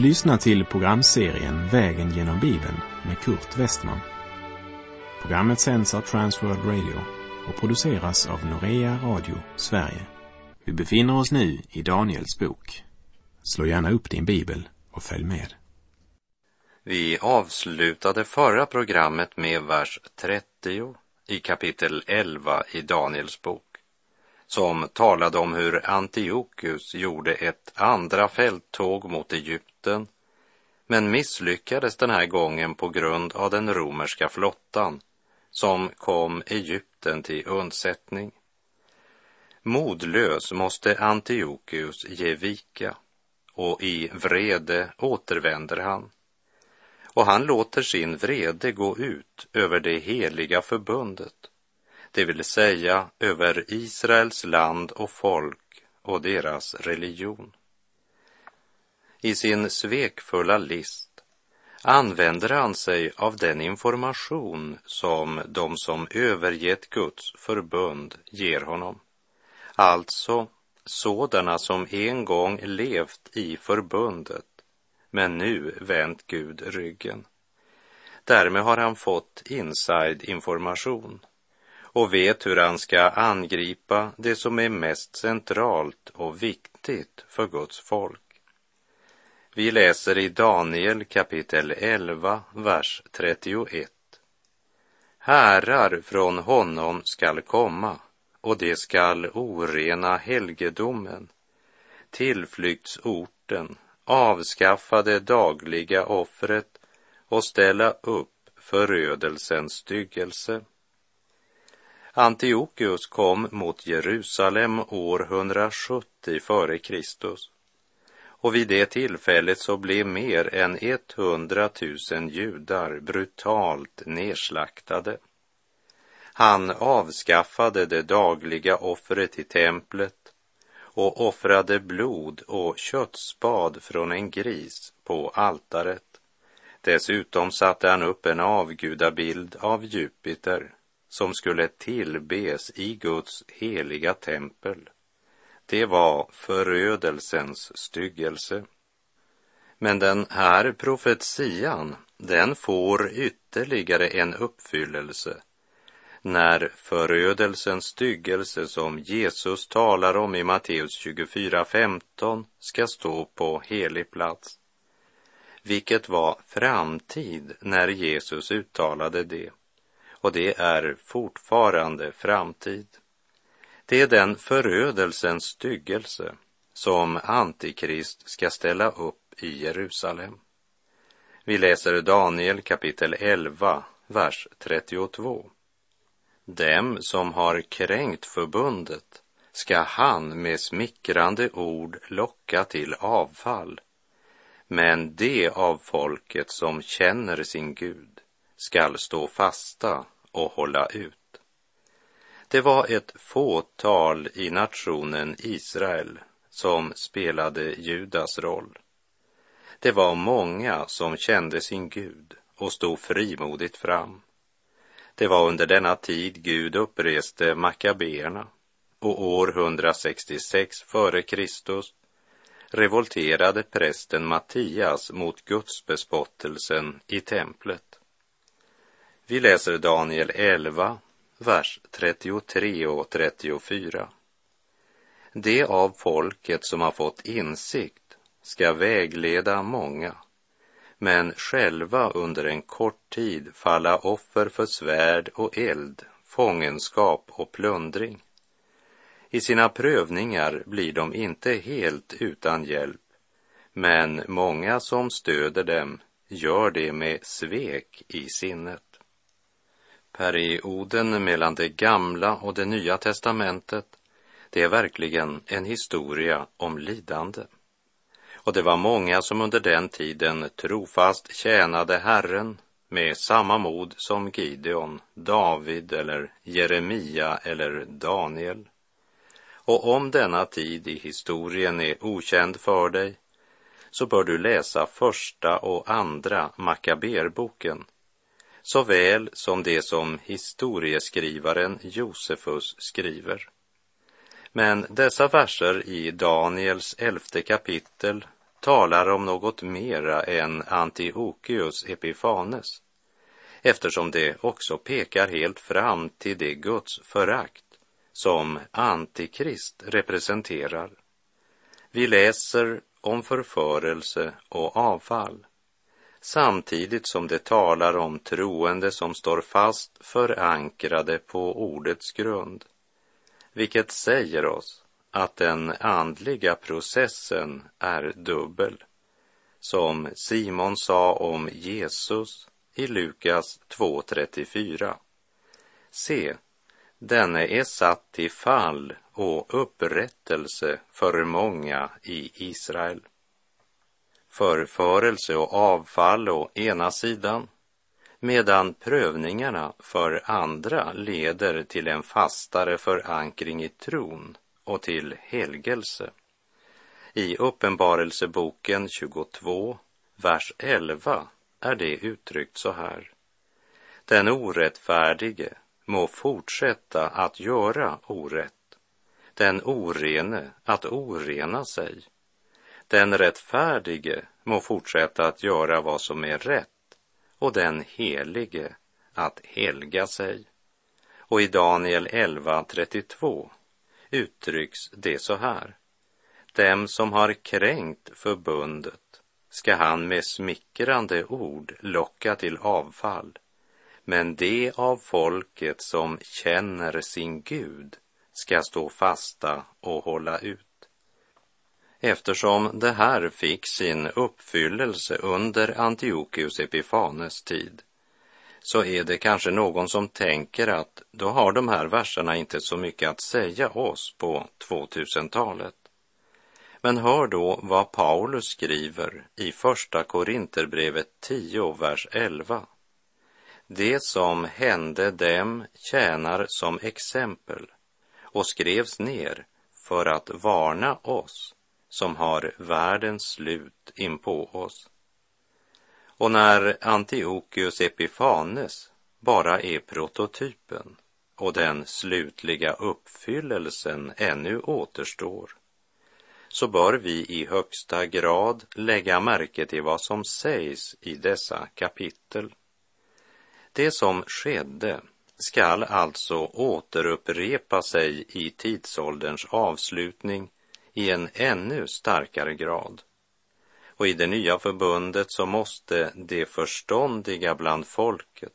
Du lyssnar till programserien Vägen genom Bibeln med Kurt Westman. Programmet sänds av Transworld Radio och produceras av Norea Radio Sverige. Vi befinner oss nu i Daniels bok. Slå gärna upp din bibel och följ med. Vi avslutade förra programmet med vers 30 i kapitel 11 i Daniels bok som talade om hur Antiochus gjorde ett andra fälttåg mot Egypten men misslyckades den här gången på grund av den romerska flottan som kom Egypten till undsättning. Modlös måste Antiochus ge vika och i vrede återvänder han. Och han låter sin vrede gå ut över det heliga förbundet, det vill säga över Israels land och folk och deras religion. I sin svekfulla list använder han sig av den information som de som övergett Guds förbund ger honom. Alltså sådana som en gång levt i förbundet men nu vänt Gud ryggen. Därmed har han fått inside information och vet hur han ska angripa det som är mest centralt och viktigt för Guds folk. Vi läser i Daniel kapitel 11, vers 31. Härar från honom skall komma och det skall orena helgedomen, tillflyktsorten, avskaffa det dagliga offret och ställa upp förödelsens styggelse. Antiochus kom mot Jerusalem år 170 före Kristus och vid det tillfället så blev mer än 100 000 judar brutalt nedslaktade. Han avskaffade det dagliga offret i templet och offrade blod och köttspad från en gris på altaret. Dessutom satte han upp en avgudabild av Jupiter som skulle tillbes i Guds heliga tempel. Det var förödelsens styggelse. Men den här profetian, den får ytterligare en uppfyllelse när förödelsens styggelse som Jesus talar om i Matteus 24.15 ska stå på helig plats. Vilket var framtid när Jesus uttalade det. Och det är fortfarande framtid. Det är den förödelsens styggelse som Antikrist ska ställa upp i Jerusalem. Vi läser Daniel kapitel 11, vers 32. Dem som har kränkt förbundet ska han med smickrande ord locka till avfall. Men det av folket som känner sin Gud skall stå fasta och hålla ut. Det var ett fåtal i nationen Israel som spelade Judas roll. Det var många som kände sin Gud och stod frimodigt fram. Det var under denna tid Gud uppreste Makabeerna och år 166 före Kristus revolterade prästen Mattias mot gudsbespottelsen i templet. Vi läser Daniel 11, vers 33 och 34. Det av folket som har fått insikt ska vägleda många men själva under en kort tid falla offer för svärd och eld, fångenskap och plundring. I sina prövningar blir de inte helt utan hjälp, men många som stöder dem gör det med svek i sinnet. Perioden mellan det gamla och det nya testamentet, det är verkligen en historia om lidande. Och det var många som under den tiden trofast tjänade Herren med samma mod som Gideon, David eller Jeremia eller Daniel. Och om denna tid i historien är okänd för dig så bör du läsa första och andra Makaberboken såväl som det som historieskrivaren Josefus skriver. Men dessa verser i Daniels elfte kapitel talar om något mera än Antiochus Epifanes eftersom det också pekar helt fram till det Guds förakt som Antikrist representerar. Vi läser om förförelse och avfall samtidigt som det talar om troende som står fast förankrade på ordets grund, vilket säger oss att den andliga processen är dubbel. Som Simon sa om Jesus i Lukas 2.34. Se, denne är satt till fall och upprättelse för många i Israel. Förförelse och avfall å ena sidan, medan prövningarna för andra leder till en fastare förankring i tron och till helgelse. I Uppenbarelseboken 22, vers 11 är det uttryckt så här. Den orättfärdige må fortsätta att göra orätt, den orene att orena sig. Den rättfärdige må fortsätta att göra vad som är rätt och den helige att helga sig. Och i Daniel 11.32 uttrycks det så här. Dem som har kränkt förbundet ska han med smickrande ord locka till avfall. Men det av folket som känner sin Gud ska stå fasta och hålla ut. Eftersom det här fick sin uppfyllelse under Antiochus Epifanes tid så är det kanske någon som tänker att då har de här verserna inte så mycket att säga oss på 2000-talet. Men hör då vad Paulus skriver i Första Korinterbrevet 10, vers 11. Det som hände dem tjänar som exempel och skrevs ner för att varna oss som har världens slut inpå oss. Och när Antiochus Epifanes bara är prototypen och den slutliga uppfyllelsen ännu återstår, så bör vi i högsta grad lägga märke till vad som sägs i dessa kapitel. Det som skedde skall alltså återupprepa sig i tidsålderns avslutning i en ännu starkare grad. Och i det nya förbundet så måste de förståndiga bland folket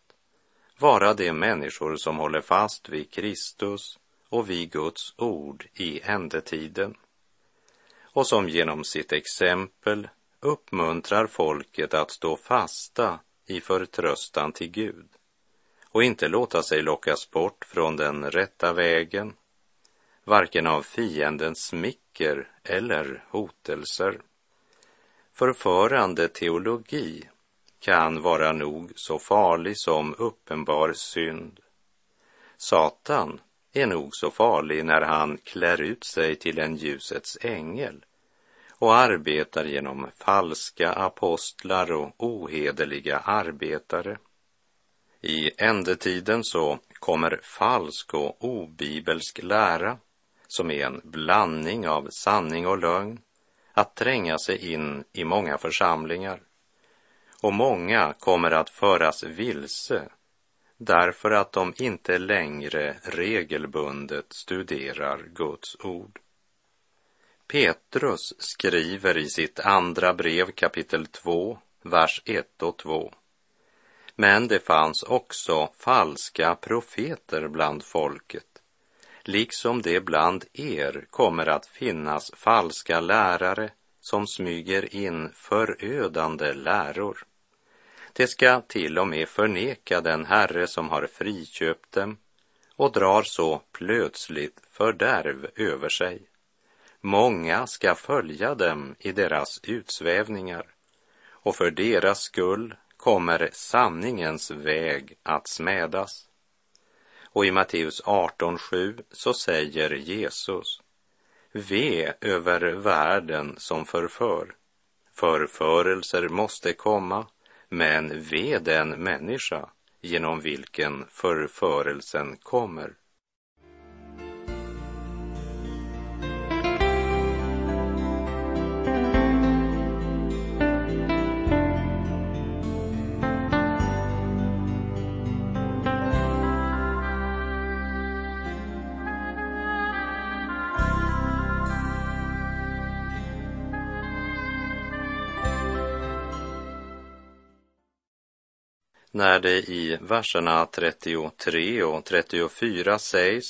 vara de människor som håller fast vid Kristus och vid Guds ord i ändetiden och som genom sitt exempel uppmuntrar folket att stå fasta i förtröstan till Gud och inte låta sig lockas bort från den rätta vägen, varken av fiendens attacker eller hotelser. Förförande teologi kan vara nog så farlig som uppenbar synd. Satan är nog så farlig när han klär ut sig till en ljusets ängel och arbetar genom falska apostlar och ohederliga arbetare. I ändetiden så kommer falsk och obibelsk lära, som är en blandning av sanning och lögn, att tränga sig in i många församlingar. Och många kommer att föras vilse därför att de inte längre regelbundet studerar Guds ord. Petrus skriver i sitt andra brev kapitel 2, vers 1 och 2. Men det fanns också falska profeter bland folket, liksom det bland er kommer att finnas falska lärare som smyger in förödande läror. Det ska till och med förneka den Herre som har friköpt dem och drar så plötsligt fördärv över sig. Många ska följa dem i deras utsvävningar och för deras skull kommer sanningens väg att smädas. Och i Matteus 18.7 så säger Jesus Ve över världen som förför. Förförelser måste komma, men ve den människa genom vilken förförelsen kommer. När det i verserna 33 och 34 sägs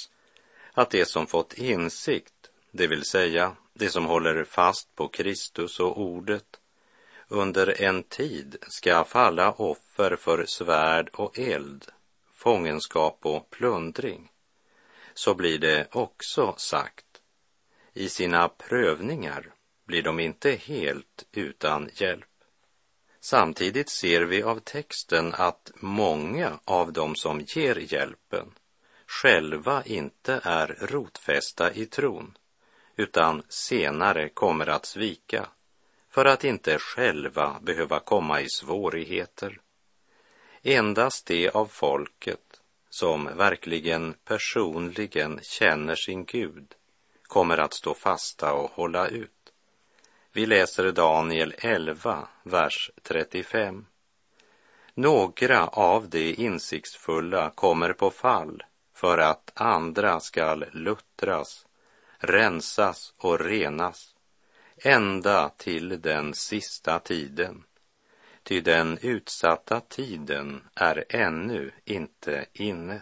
att det som fått insikt, det vill säga det som håller fast på Kristus och ordet, under en tid ska falla offer för svärd och eld, fångenskap och plundring, så blir det också sagt, i sina prövningar blir de inte helt utan hjälp. Samtidigt ser vi av texten att många av dem som ger hjälpen själva inte är rotfästa i tron, utan senare kommer att svika för att inte själva behöva komma i svårigheter. Endast de av folket som verkligen personligen känner sin Gud kommer att stå fasta och hålla ut. Vi läser Daniel 11, vers 35. Några av de insiktsfulla kommer på fall för att andra skall luttras, rensas och renas ända till den sista tiden. Ty den utsatta tiden är ännu inte inne.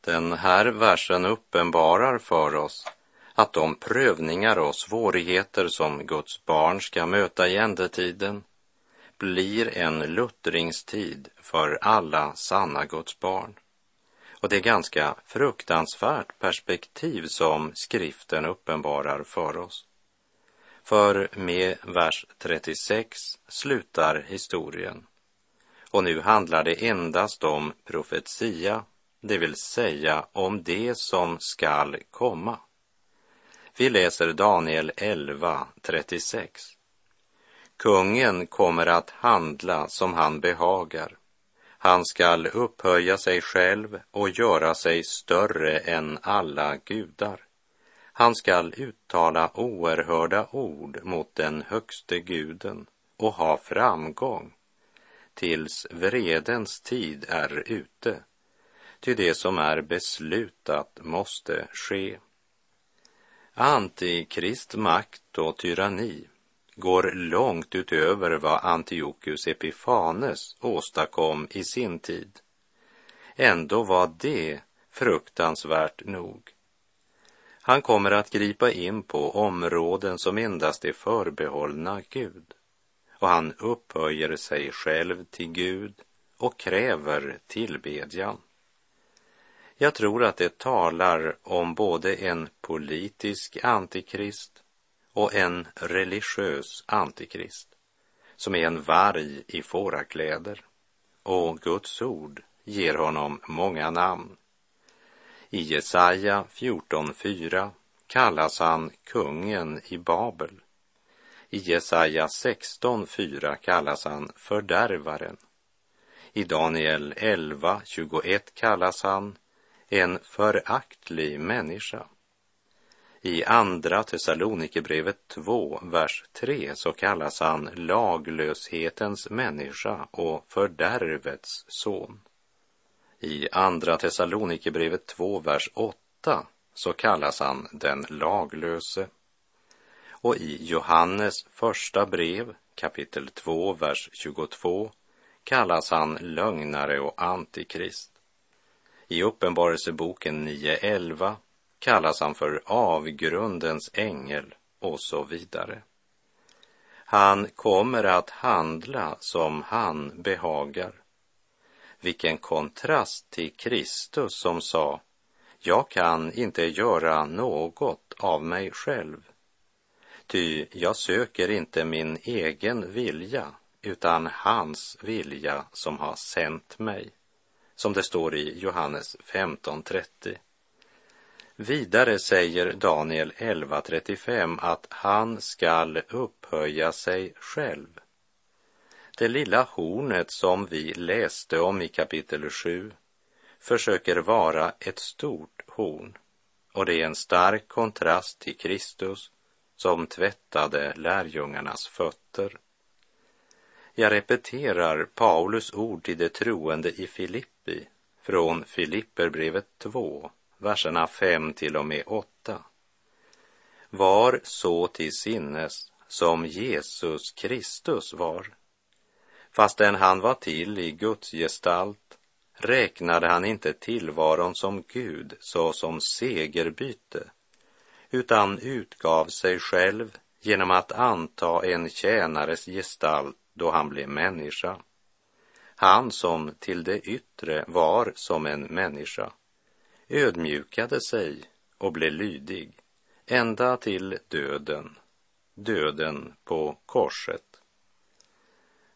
Den här versen uppenbarar för oss att de prövningar och svårigheter som Guds barn ska möta i ändetiden blir en luttringstid för alla sanna Guds barn. Och det är ganska fruktansvärt perspektiv som skriften uppenbarar för oss. För med vers 36 slutar historien. Och nu handlar det endast om profetia, det vill säga om det som skall komma. Vi läser Daniel 11, 36. Kungen kommer att handla som han behagar. Han skall upphöja sig själv och göra sig större än alla gudar. Han skall uttala oerhörda ord mot den högste guden och ha framgång tills vredens tid är ute. Ty det som är beslutat måste ske. Antikrist makt och tyranni går långt utöver vad Antiochus Epifanes åstadkom i sin tid. Ändå var det fruktansvärt nog. Han kommer att gripa in på områden som endast är förbehållna Gud och han upphöjer sig själv till Gud och kräver tillbedjan. Jag tror att det talar om både en politisk antikrist och en religiös antikrist som är en varg i fårakläder och Guds ord ger honom många namn. I Jesaja 14.4 kallas han kungen i Babel. I Jesaja 16.4 kallas han fördärvaren. I Daniel 11.21 kallas han en föraktlig människa. I Andra Thessalonikerbrevet 2, vers 3 så kallas han laglöshetens människa och fördärvets son. I Andra Thessalonikerbrevet 2, vers 8 så kallas han den laglöse. Och i Johannes första brev, kapitel 2, vers 22 kallas han lögnare och antikrist. I Uppenbarelseboken 9.11 kallas han för avgrundens ängel och så vidare. Han kommer att handla som han behagar. Vilken kontrast till Kristus som sa, jag kan inte göra något av mig själv. Ty jag söker inte min egen vilja, utan hans vilja som har sänt mig som det står i Johannes 15.30. Vidare säger Daniel 11.35 att han skall upphöja sig själv. Det lilla hornet som vi läste om i kapitel 7 försöker vara ett stort horn och det är en stark kontrast till Kristus som tvättade lärjungarnas fötter. Jag repeterar Paulus ord till de troende i Filippi från Filipperbrevet 2, verserna 5 till och med 8. Var så till sinnes som Jesus Kristus var. Fastän han var till i Guds gestalt räknade han inte tillvaron som Gud såsom segerbyte, utan utgav sig själv genom att anta en tjänares gestalt då han blev människa. Han som till det yttre var som en människa ödmjukade sig och blev lydig ända till döden, döden på korset.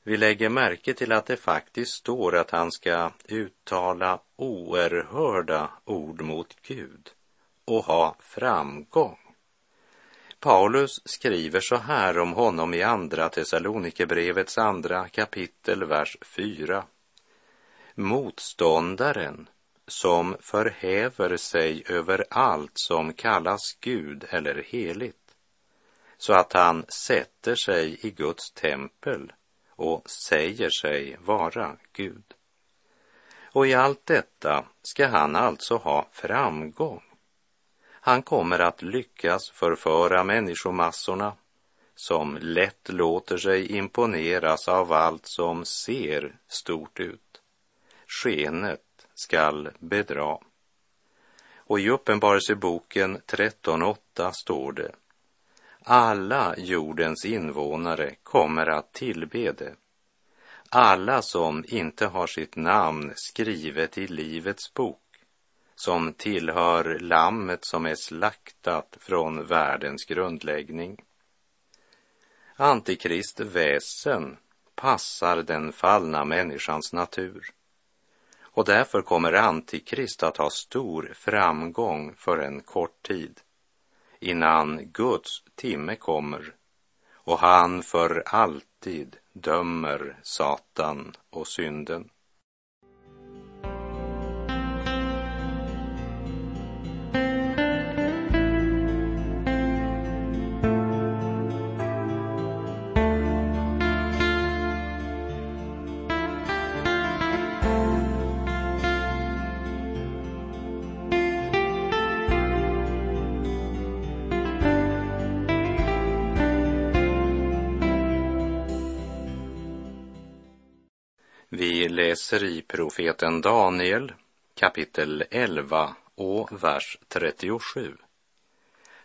Vi lägger märke till att det faktiskt står att han ska uttala oerhörda ord mot Gud och ha framgång. Paulus skriver så här om honom i Andra Thessalonikerbrevets andra kapitel, vers 4. Motståndaren som förhäver sig över allt som kallas Gud eller heligt, så att han sätter sig i Guds tempel och säger sig vara Gud. Och i allt detta ska han alltså ha framgång. Han kommer att lyckas förföra människomassorna som lätt låter sig imponeras av allt som ser stort ut. Skenet skall bedra. Och i Uppenbarelseboken 13.8 står det alla jordens invånare kommer att tillbe det. Alla som inte har sitt namn skrivet i Livets bok som tillhör lammet som är slaktat från världens grundläggning. Antikrist väsen passar den fallna människans natur. Och därför kommer Antikrist att ha stor framgång för en kort tid innan Guds timme kommer och han för alltid dömer Satan och synden. Läser i profeten Daniel kapitel 11 och vers 37.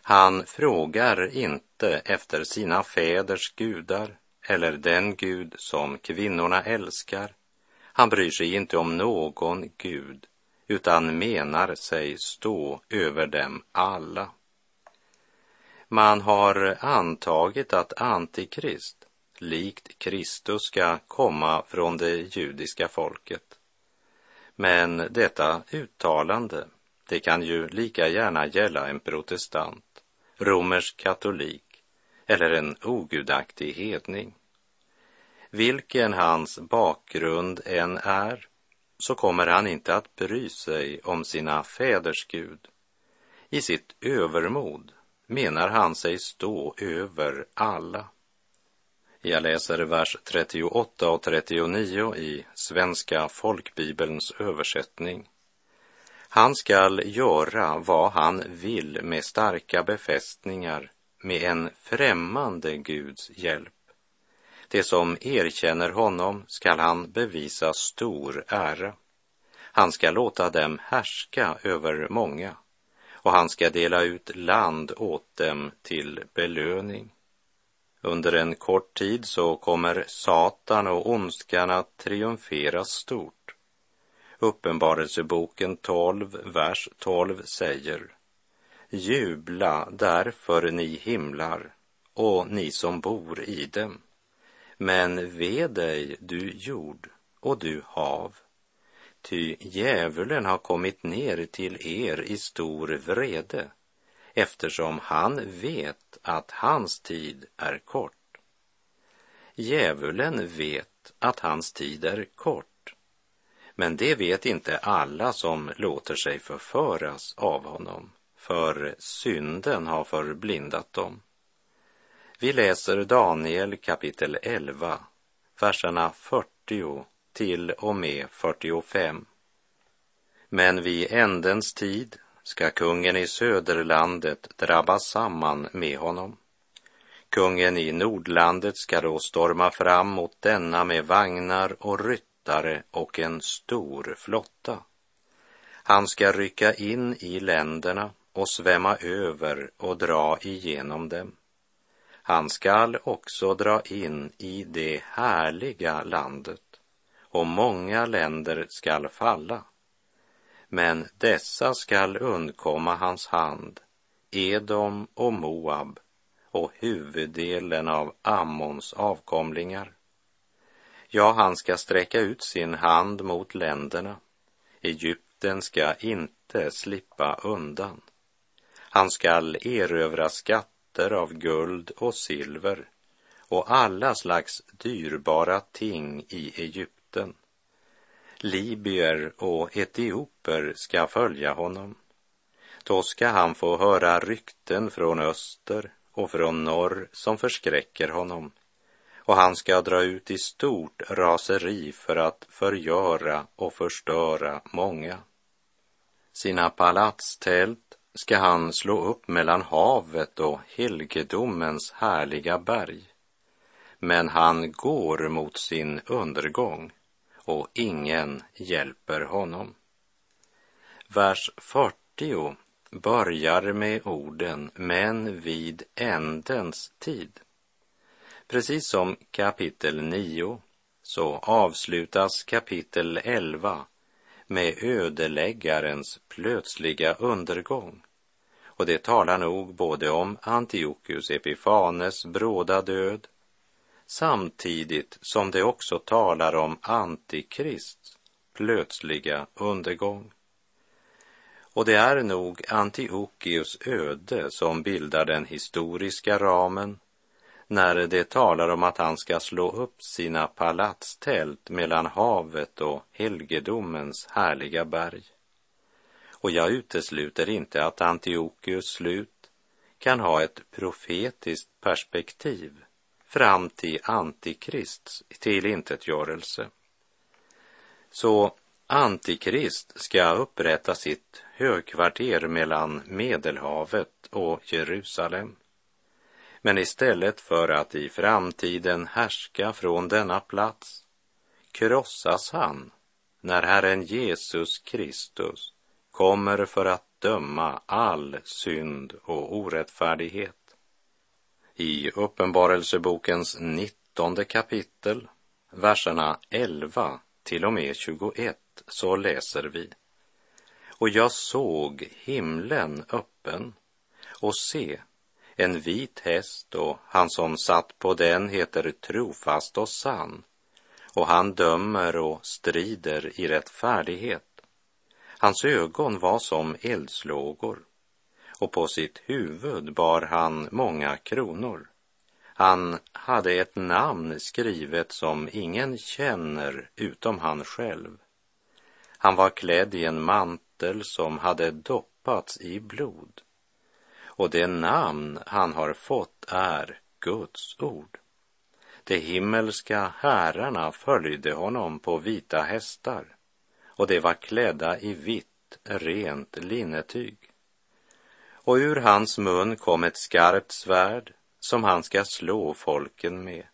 Han frågar inte efter sina fäders gudar eller den Gud som kvinnorna älskar. Han bryr sig inte om någon Gud utan menar sig stå över dem alla. Man har antagit att Antikrist likt Kristus ska komma från det judiska folket. Men detta uttalande, det kan ju lika gärna gälla en protestant, romersk katolik eller en ogudaktig hedning. Vilken hans bakgrund än är, så kommer han inte att bry sig om sina fäders Gud. I sitt övermod menar han sig stå över alla. Jag läser vers 38 och 39 i Svenska folkbibelns översättning. Han skall göra vad han vill med starka befästningar med en främmande Guds hjälp. Det som erkänner honom skall han bevisa stor ära. Han ska låta dem härska över många och han ska dela ut land åt dem till belöning. Under en kort tid så kommer Satan och ondskan att triumfera stort. Uppenbarelseboken 12, vers 12 säger Jubla därför ni himlar och ni som bor i dem. Men ve dig, du jord och du hav, ty djävulen har kommit ner till er i stor vrede eftersom han vet att hans tid är kort. Djävulen vet att hans tid är kort, men det vet inte alla som låter sig förföras av honom, för synden har förblindat dem. Vi läser Daniel kapitel 11, verserna 40 till och med 45. Men vid ändens tid ska kungen i söderlandet drabbas samman med honom. Kungen i Nordlandet ska då storma fram mot denna med vagnar och ryttare och en stor flotta. Han ska rycka in i länderna och svämma över och dra igenom dem. Han skall också dra in i det härliga landet och många länder skall falla. Men dessa skall undkomma hans hand, Edom och Moab och huvuddelen av Ammons avkomlingar. Ja, han ska sträcka ut sin hand mot länderna. Egypten ska inte slippa undan. Han skall erövra skatter av guld och silver och alla slags dyrbara ting i Egypten. Libyer och etioper ska följa honom. Då ska han få höra rykten från öster och från norr som förskräcker honom och han ska dra ut i stort raseri för att förgöra och förstöra många. Sina palatstält ska han slå upp mellan havet och helgedomens härliga berg. Men han går mot sin undergång och ingen hjälper honom. Vers 40 börjar med orden men vid ändens tid. Precis som kapitel 9 så avslutas kapitel 11 med ödeläggarens plötsliga undergång. Och det talar nog både om Antiochus Epifanes bråda död samtidigt som det också talar om Antikrists plötsliga undergång. Och det är nog Antiochius öde som bildar den historiska ramen när det talar om att han ska slå upp sina palatstält mellan havet och helgedomens härliga berg. Och jag utesluter inte att Antiochius slut kan ha ett profetiskt perspektiv fram till Antikrists tillintetgörelse. Så Antikrist ska upprätta sitt högkvarter mellan Medelhavet och Jerusalem. Men istället för att i framtiden härska från denna plats krossas han när Herren Jesus Kristus kommer för att döma all synd och orättfärdighet. I Uppenbarelsebokens nittonde kapitel, verserna 11 till och med 21, så läser vi. Och jag såg himlen öppen och se, en vit häst och han som satt på den heter trofast och sann och han dömer och strider i rättfärdighet. Hans ögon var som eldslågor och på sitt huvud bar han många kronor. Han hade ett namn skrivet som ingen känner utom han själv. Han var klädd i en mantel som hade doppats i blod och det namn han har fått är Guds ord. De himmelska herrarna följde honom på vita hästar och de var klädda i vitt, rent linnetyg. Och ur hans mun kom ett skarpt svärd som han ska slå folken med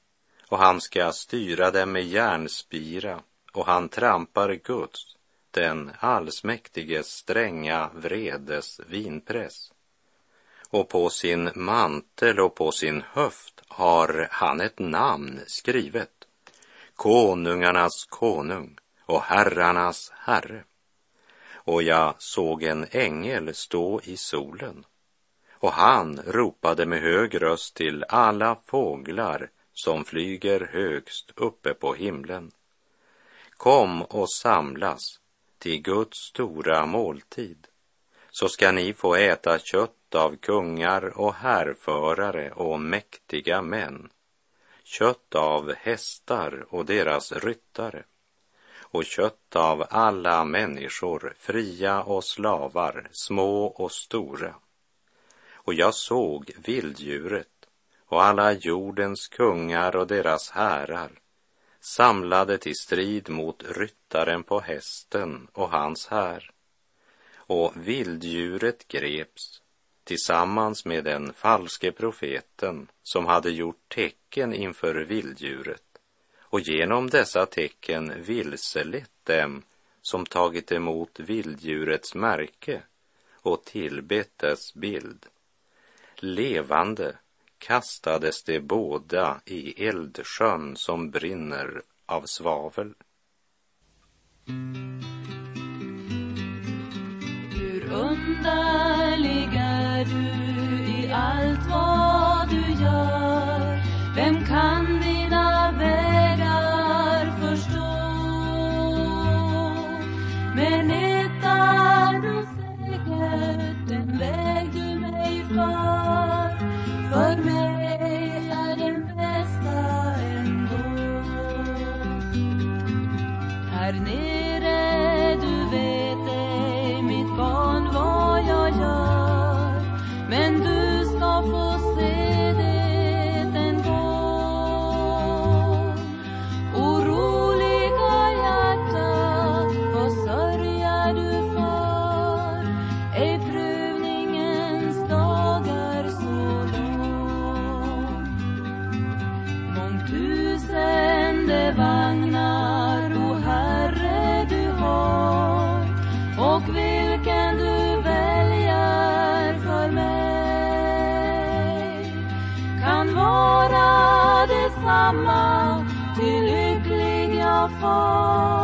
och han ska styra dem med järnspira och han trampar Guds, den allsmäktiges stränga vredes vinpress och på sin mantel och på sin höft har han ett namn skrivet. Konungarnas konung och herrarnas herre. Och jag såg en ängel stå i solen och han ropade med hög röst till alla fåglar som flyger högst uppe på himlen. Kom och samlas till Guds stora måltid, så ska ni få äta kött av kungar och härförare och mäktiga män, kött av hästar och deras ryttare och kött av alla människor, fria och slavar, små och stora. Och jag såg vilddjuret och alla jordens kungar och deras härar samlade till strid mot ryttaren på hästen och hans här. Och vilddjuret greps tillsammans med den falske profeten som hade gjort tecken inför vilddjuret och genom dessa tecken vilselett dem som tagit emot vilddjurets märke och tillbett dess bild. Levande kastades de båda i eldsjön som brinner av svavel. Hur underlig är du i allt vad vagnar, o Herre, du har. Och vilken du väljer för mig kan vara detsamma, ty lycklig jag far.